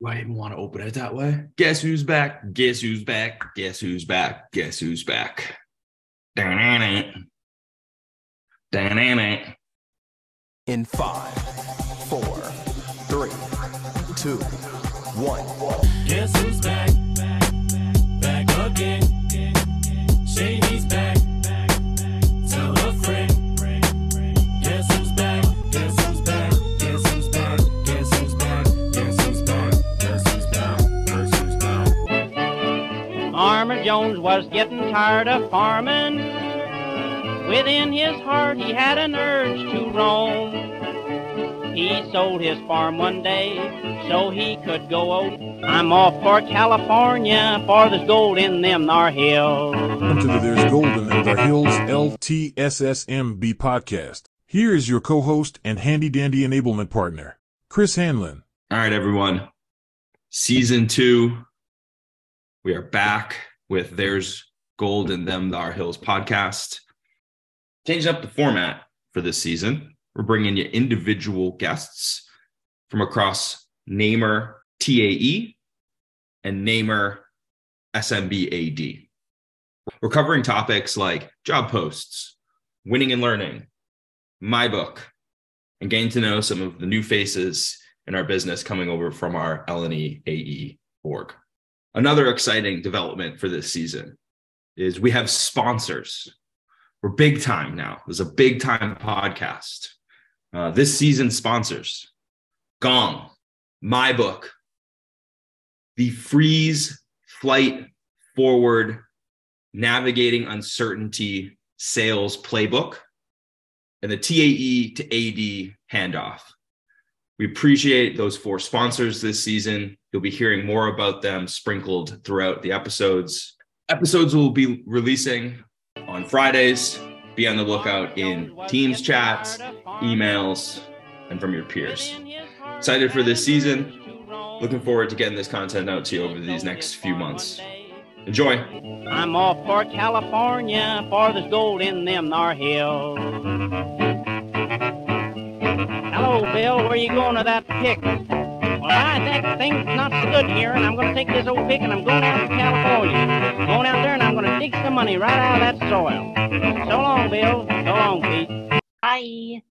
Why even want to open it that way? Guess who's back? Guess who's back? Guess who's back? Guess who's back? Damn it. Damn it. In five, four, three, two, one. Guess who's back? Back Farmer Jones was getting tired of farming. Within his heart, he had an urge to roam. He sold his farm one day so he could go out. I'm off for California, for there's gold in them thar hills. Welcome to the There's Gold in Them That Hills LTSSMB podcast. Here is your co-host and handy dandy enablement partner, Chris Hanlon. All right, everyone. Season two. We are back with There's Gold in Them Our Hills podcast. Changing up the format for this season. We're bringing you individual guests from across Namer TAE and Namer SMBAD. We're covering topics like job posts, winning and learning, my book, and getting to know some of the new faces in our business coming over from our LNE AE org. Another exciting development for this season is we have sponsors. We're big time now. There's a big time podcast. Uh, this season sponsors Gong, My Book, the Freeze Flight Forward Navigating Uncertainty Sales Playbook, and the TAE to AD handoff. We appreciate those four sponsors this season. You'll be hearing more about them sprinkled throughout the episodes. Episodes will be releasing on Fridays. Be on the lookout in Teams chats, emails, and from your peers. Excited for this season. Looking forward to getting this content out to you over these next few months. Enjoy. I'm off for California, for there's gold in them thar hills. Hello, Bill. Where you going with that pick? Well, I think things not so good here, and I'm going to take this old pick and I'm going out to California. Going out there and I'm going to dig some money right out of that soil. So long, Bill. So long, Pete. Bye.